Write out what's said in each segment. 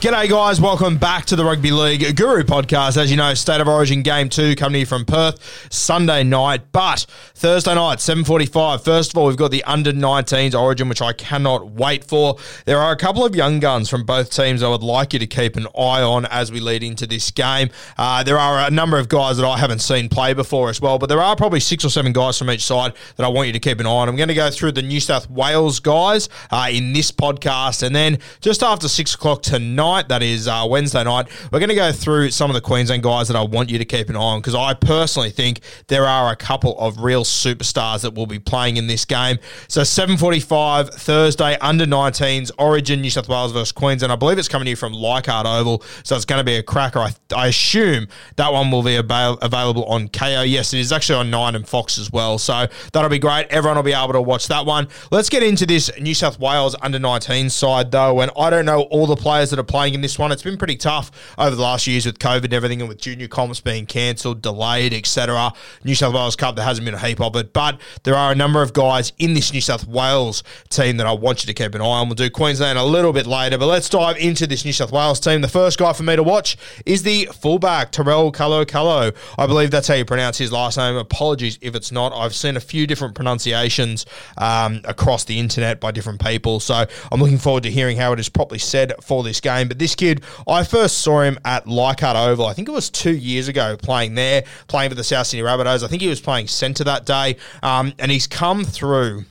G'day, guys. Welcome back to the Rugby League Guru podcast. As you know, State of Origin Game 2 coming here from Perth Sunday night. But Thursday night, 7.45. First of all, we've got the Under-19s Origin, which I cannot wait for. There are a couple of young guns from both teams I would like you to keep an eye on as we lead into this game. Uh, there are a number of guys that I haven't seen play before as well, but there are probably six or seven guys from each side that I want you to keep an eye on. I'm going to go through the New South Wales guys uh, in this podcast, and then just after 6 o'clock tonight, that is uh, Wednesday night, we're going to go through some of the Queensland guys that I want you to keep an eye on because I personally think there are a couple of real superstars that will be playing in this game. So 7.45 Thursday, under-19s, Origin, New South Wales versus Queensland. I believe it's coming here from Leichhardt Oval, so it's going to be a cracker. I, I assume that one will be avail- available on Kayo. Yes, it is actually on 9 and Fox as well, so that'll be great. Everyone will be able to watch that one. Let's get into this New South Wales under-19 side, though, and I don't know all the players that are playing in this one. It's been pretty tough over the last years with COVID and everything, and with junior comps being cancelled, delayed, etc. New South Wales Cup, there hasn't been a heap of it, but there are a number of guys in this New South Wales team that I want you to keep an eye on. We'll do Queensland a little bit later, but let's dive into this New South Wales team. The first guy for me to watch is the fullback, Terrell Kalo Kalo. I believe that's how you pronounce his last name. Apologies if it's not. I've seen a few different pronunciations um, across the internet by different people, so I'm looking forward to hearing how it is properly said for this game. But this kid, I first saw him at Leichhardt Oval. I think it was two years ago, playing there, playing for the South Sydney Rabbitohs. I think he was playing centre that day, um, and he's come through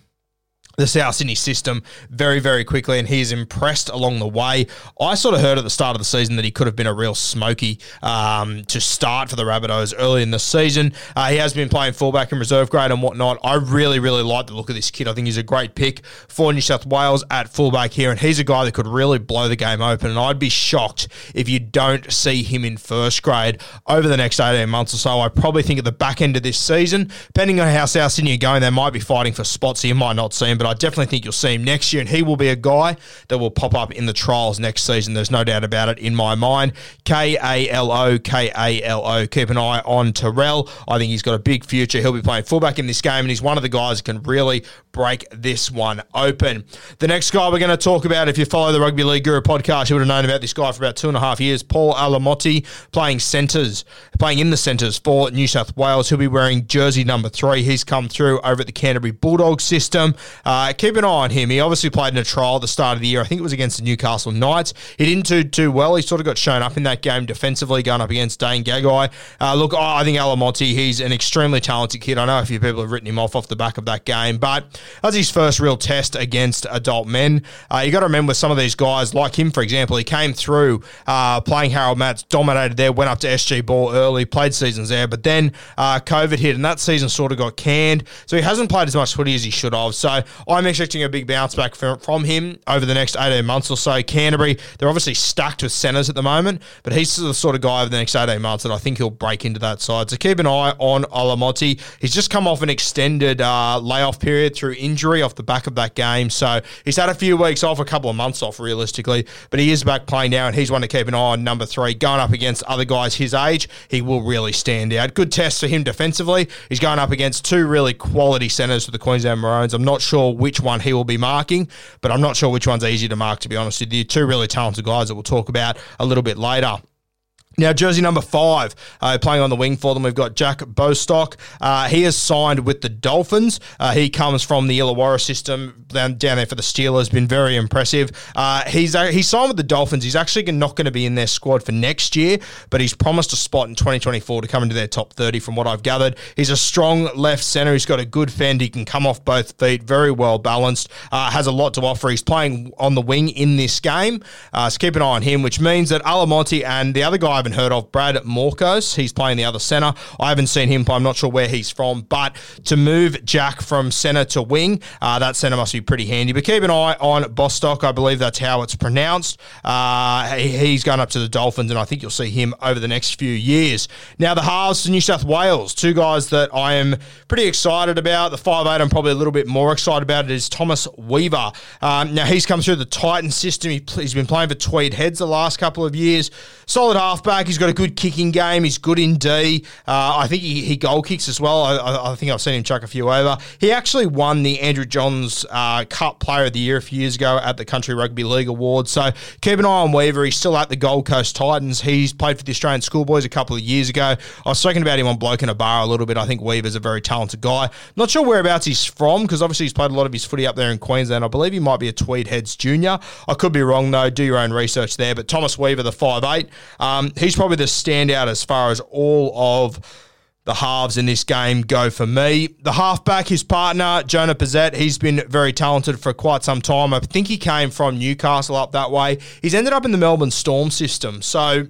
the South Sydney system very, very quickly, and he's impressed along the way. I sort of heard at the start of the season that he could have been a real smoky um, to start for the Rabbitohs early in the season. Uh, he has been playing fullback and reserve grade and whatnot. I really, really like the look of this kid. I think he's a great pick for New South Wales at fullback here, and he's a guy that could really blow the game open. And I'd be shocked if you don't see him in first grade over the next 18 months or so. I probably think at the back end of this season, depending on how South Sydney are going, they might be fighting for spots. So you might not see him, but I definitely think you'll see him next year, and he will be a guy that will pop up in the trials next season. There's no doubt about it in my mind. K A L O, K A L O. Keep an eye on Terrell. I think he's got a big future. He'll be playing fullback in this game, and he's one of the guys that can really break this one open. The next guy we're going to talk about, if you follow the Rugby League Guru podcast, you would have known about this guy for about two and a half years. Paul Alamoti playing centres, playing in the centres for New South Wales. He'll be wearing jersey number three. He's come through over at the Canterbury Bulldogs system. Uh, Uh, keep an eye on him. He obviously played in a trial at the start of the year. I think it was against the Newcastle Knights. He didn't do too well. He sort of got shown up in that game defensively, going up against Dane Gagai. Uh, look, I think Alamoti, he's an extremely talented kid. I know a few people have written him off off the back of that game, but that's his first real test against adult men. Uh, you got to remember some of these guys, like him, for example, he came through uh, playing Harold Matts, dominated there, went up to SG Ball early, played seasons there, but then uh, COVID hit and that season sort of got canned. So he hasn't played as much footy as he should have. So I'm expecting a big bounce back from, from him over the next 18 months or so. Canterbury, they're obviously stacked with centres at the moment, but he's the sort of guy over the next 18 months that I think he'll break into that side. So keep an eye on Alamoti. He's just come off an extended uh, layoff period through injury off the back of that game. So he's had a few weeks off, a couple of months off realistically, but he is back playing now, and he's one to keep an eye on. Number three, going up against other guys his age, he will really stand out. Good test for him defensively. He's going up against two really quality centres for the Queensland Maroons. I'm not sure which one he will be marking, but I'm not sure which one's easier to mark, to be honest with you. Two really talented guys that we'll talk about a little bit later. Now, jersey number five, uh, playing on the wing for them, we've got Jack Bostock. Uh, he has signed with the Dolphins. Uh, he comes from the Illawarra system down, down there for the Steelers. Been very impressive. Uh, he's uh, he's signed with the Dolphins. He's actually not going to be in their squad for next year, but he's promised a spot in 2024 to come into their top 30. From what I've gathered, he's a strong left center. He's got a good fend. He can come off both feet. Very well balanced. Uh, has a lot to offer. He's playing on the wing in this game, so keep an eye on him. Which means that Alamoti and the other guy haven't heard of, Brad Morcos. He's playing the other centre. I haven't seen him play. I'm not sure where he's from, but to move Jack from centre to wing, uh, that centre must be pretty handy. But keep an eye on Bostock. I believe that's how it's pronounced. Uh, he, he's going up to the Dolphins, and I think you'll see him over the next few years. Now, the halves to New South Wales, two guys that I am pretty excited about. The five eight, I'm probably a little bit more excited about it is Thomas Weaver. Um, now, he's come through the Titan system. He, he's been playing for Tweed Heads the last couple of years. Solid halfback. He's got a good kicking game. He's good in D. Uh, I think he, he goal kicks as well. I, I, think I've seen him chuck a few over. He actually won the Andrew Johns uh, Cup Player of the Year a few years ago at the Country Rugby League Awards. So keep an eye on Weaver. He's still at the Gold Coast Titans. He's played for the Australian Schoolboys a couple of years ago. I was talking about him on Bloke in a Bar a little bit. I think Weaver's a very talented guy. Not sure whereabouts he's from because obviously he's played a lot of his footy up there in Queensland. I believe he might be a Tweed Heads junior. I could be wrong though. Do your own research there. But Thomas Weaver, the five eight, um, he's probably the standout as far as all of the halves in this game go for me. The halfback, his partner, Jonah Pezet, he's been very talented for quite some time. I think he came from Newcastle up that way. He's ended up in the Melbourne Storm system. So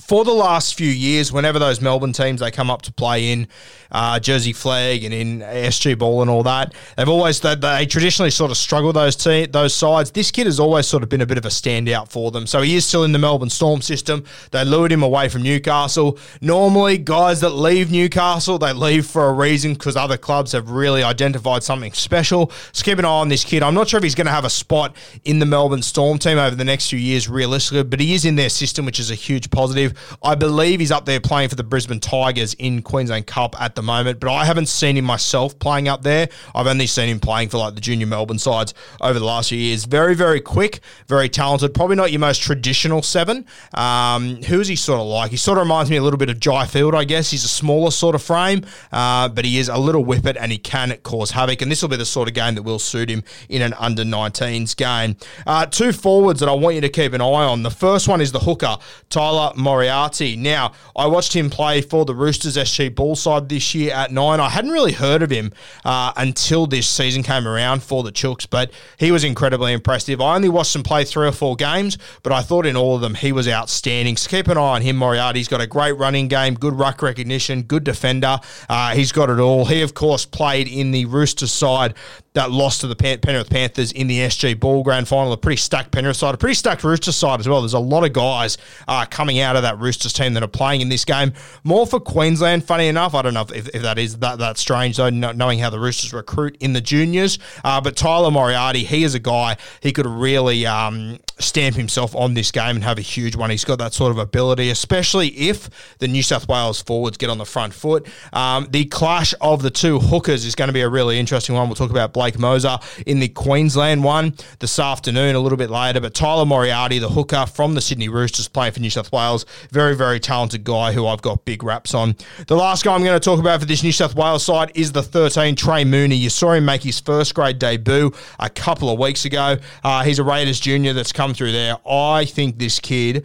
for the last few years, whenever those Melbourne teams they come up to play in uh, Jersey Flegg and in SG Ball and all that, they've always they, they traditionally sort of struggle those te- those sides. This kid has always sort of been a bit of a standout for them. So he is still in the Melbourne Storm system. They lured him away from Newcastle. Normally, guys that leave Newcastle, they leave for a reason because other clubs have really identified something special. So keep an eye on this kid. I'm not sure if he's going to have a spot in the Melbourne Storm team over the next few years, realistically, but he is in their system, which is a huge positive. I believe he's up there playing for the Brisbane Tigers in Queensland Cup at the moment, but I haven't seen him myself playing up there. I've only seen him playing for like the junior Melbourne sides over the last few years. Very, very quick, very talented. Probably not your most traditional seven. Um, who is he sort of like? He sort of reminds me a little bit of Jai Field, I guess. He's a smaller sort of frame, uh, but he is a little whippet and he can cause havoc. And this will be the sort of game that will suit him in an under 19s game. Uh, two forwards that I want you to keep an eye on. The first one is the hooker, Tyler Moriarty. Now, I watched him play for the Roosters SG Ball side this year at nine. I hadn't really heard of him uh, until this season came around for the Chooks, but he was incredibly impressive. I only watched him play three or four games, but I thought in all of them he was outstanding. So keep an eye on him, Moriarty. He's got a great running game, good ruck recognition, good defender. Uh, he's got it all. He, of course, played in the Roosters side that lost to the Penrith Panthers in the SG Ball Grand Final. A pretty stacked Penrith side, a pretty stacked Roosters side as well. There's a lot of guys uh, coming out of that Roosters team that are playing in this game. More for Queensland, funny enough. I don't know if, if that is that, that strange, though, knowing how the Roosters recruit in the juniors. Uh, but Tyler Moriarty, he is a guy, he could really um, stamp himself on this game and have a huge one. He's got that sort of ability, especially if the New South Wales forwards get on the front foot. Um, the clash of the two hookers is going to be a really interesting one. We'll talk about Blake Mozer in the Queensland one this afternoon, a little bit later. But Tyler Moriarty, the hooker from the Sydney Roosters, playing for New South Wales, very, very talented guy who I've got big raps on. The last guy I'm going to talk about for this New South Wales side is the 13, Trey Mooney. You saw him make his first grade debut a couple of weeks ago. Uh, he's a Raiders junior that's come through there. I think this kid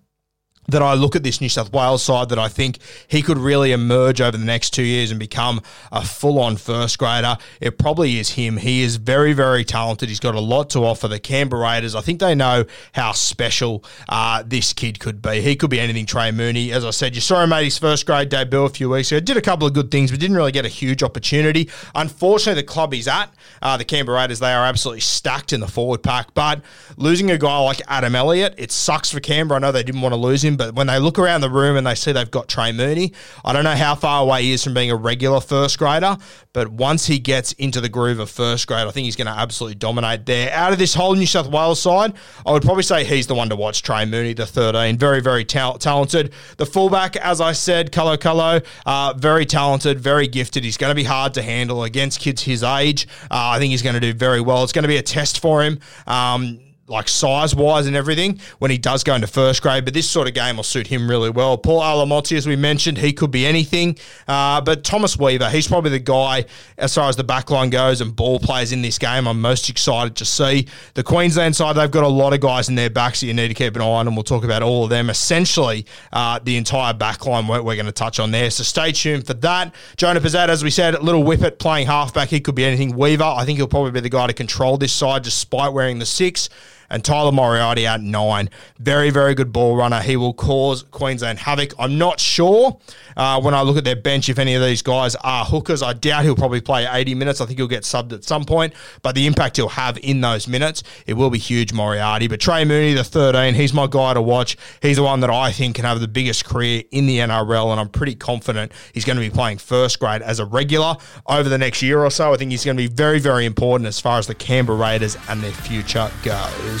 that I look at this New South Wales side that I think he could really emerge over the next two years and become a full on first grader. It probably is him. He is very, very talented. He's got a lot to offer. The Canberra Raiders, I think they know how special uh, this kid could be. He could be anything Trey Mooney. As I said, you saw him make his first grade debut a few weeks ago. Did a couple of good things, but didn't really get a huge opportunity. Unfortunately, the club he's at, uh, the Canberra Raiders, they are absolutely stacked in the forward pack. But losing a guy like Adam Elliott, it sucks for Canberra. I know they didn't want to lose him, but when they look around the room and they see they've got Trey Mooney, I don't know how far away he is from being a regular first grader, but once he gets into the groove of first grade, I think he's going to absolutely dominate there. Out of this whole New South Wales side, I would probably say he's the one to watch, Trey Mooney, the 13. Very, very ta- talented. The fullback, as I said, Kalo Kalo, uh, very talented, very gifted. He's going to be hard to handle against kids his age. Uh, I think he's going to do very well. It's going to be a test for him. Um, like size wise and everything when he does go into first grade. But this sort of game will suit him really well. Paul Alamoti, as we mentioned, he could be anything. Uh, but Thomas Weaver, he's probably the guy as far as the backline goes and ball players in this game. I'm most excited to see. The Queensland side, they've got a lot of guys in their backs that you need to keep an eye on, and we'll talk about all of them. Essentially, uh, the entire backline we're, we're going to touch on there. So stay tuned for that. Jonah Pezet, as we said, little whippet playing halfback. He could be anything. Weaver, I think he'll probably be the guy to control this side despite wearing the six and Tyler Moriarty at nine. Very, very good ball runner. He will cause Queensland havoc. I'm not sure uh, when I look at their bench if any of these guys are hookers. I doubt he'll probably play 80 minutes. I think he'll get subbed at some point, but the impact he'll have in those minutes, it will be huge, Moriarty. But Trey Mooney, the 13, he's my guy to watch. He's the one that I think can have the biggest career in the NRL, and I'm pretty confident he's going to be playing first grade as a regular over the next year or so. I think he's going to be very, very important as far as the Canberra Raiders and their future goes.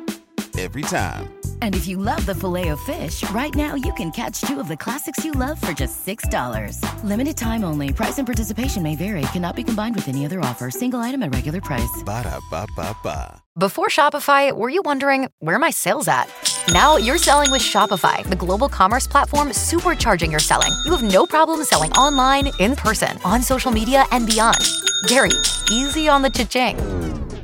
every time. And if you love the filet of fish, right now you can catch two of the classics you love for just $6. Limited time only. Price and participation may vary. Cannot be combined with any other offer. Single item at regular price. Ba da ba ba ba. Before Shopify, were you wondering where are my sales at? Now you're selling with Shopify, the global commerce platform supercharging your selling. You have no problem selling online, in person, on social media, and beyond. Gary, easy on the cha-ching.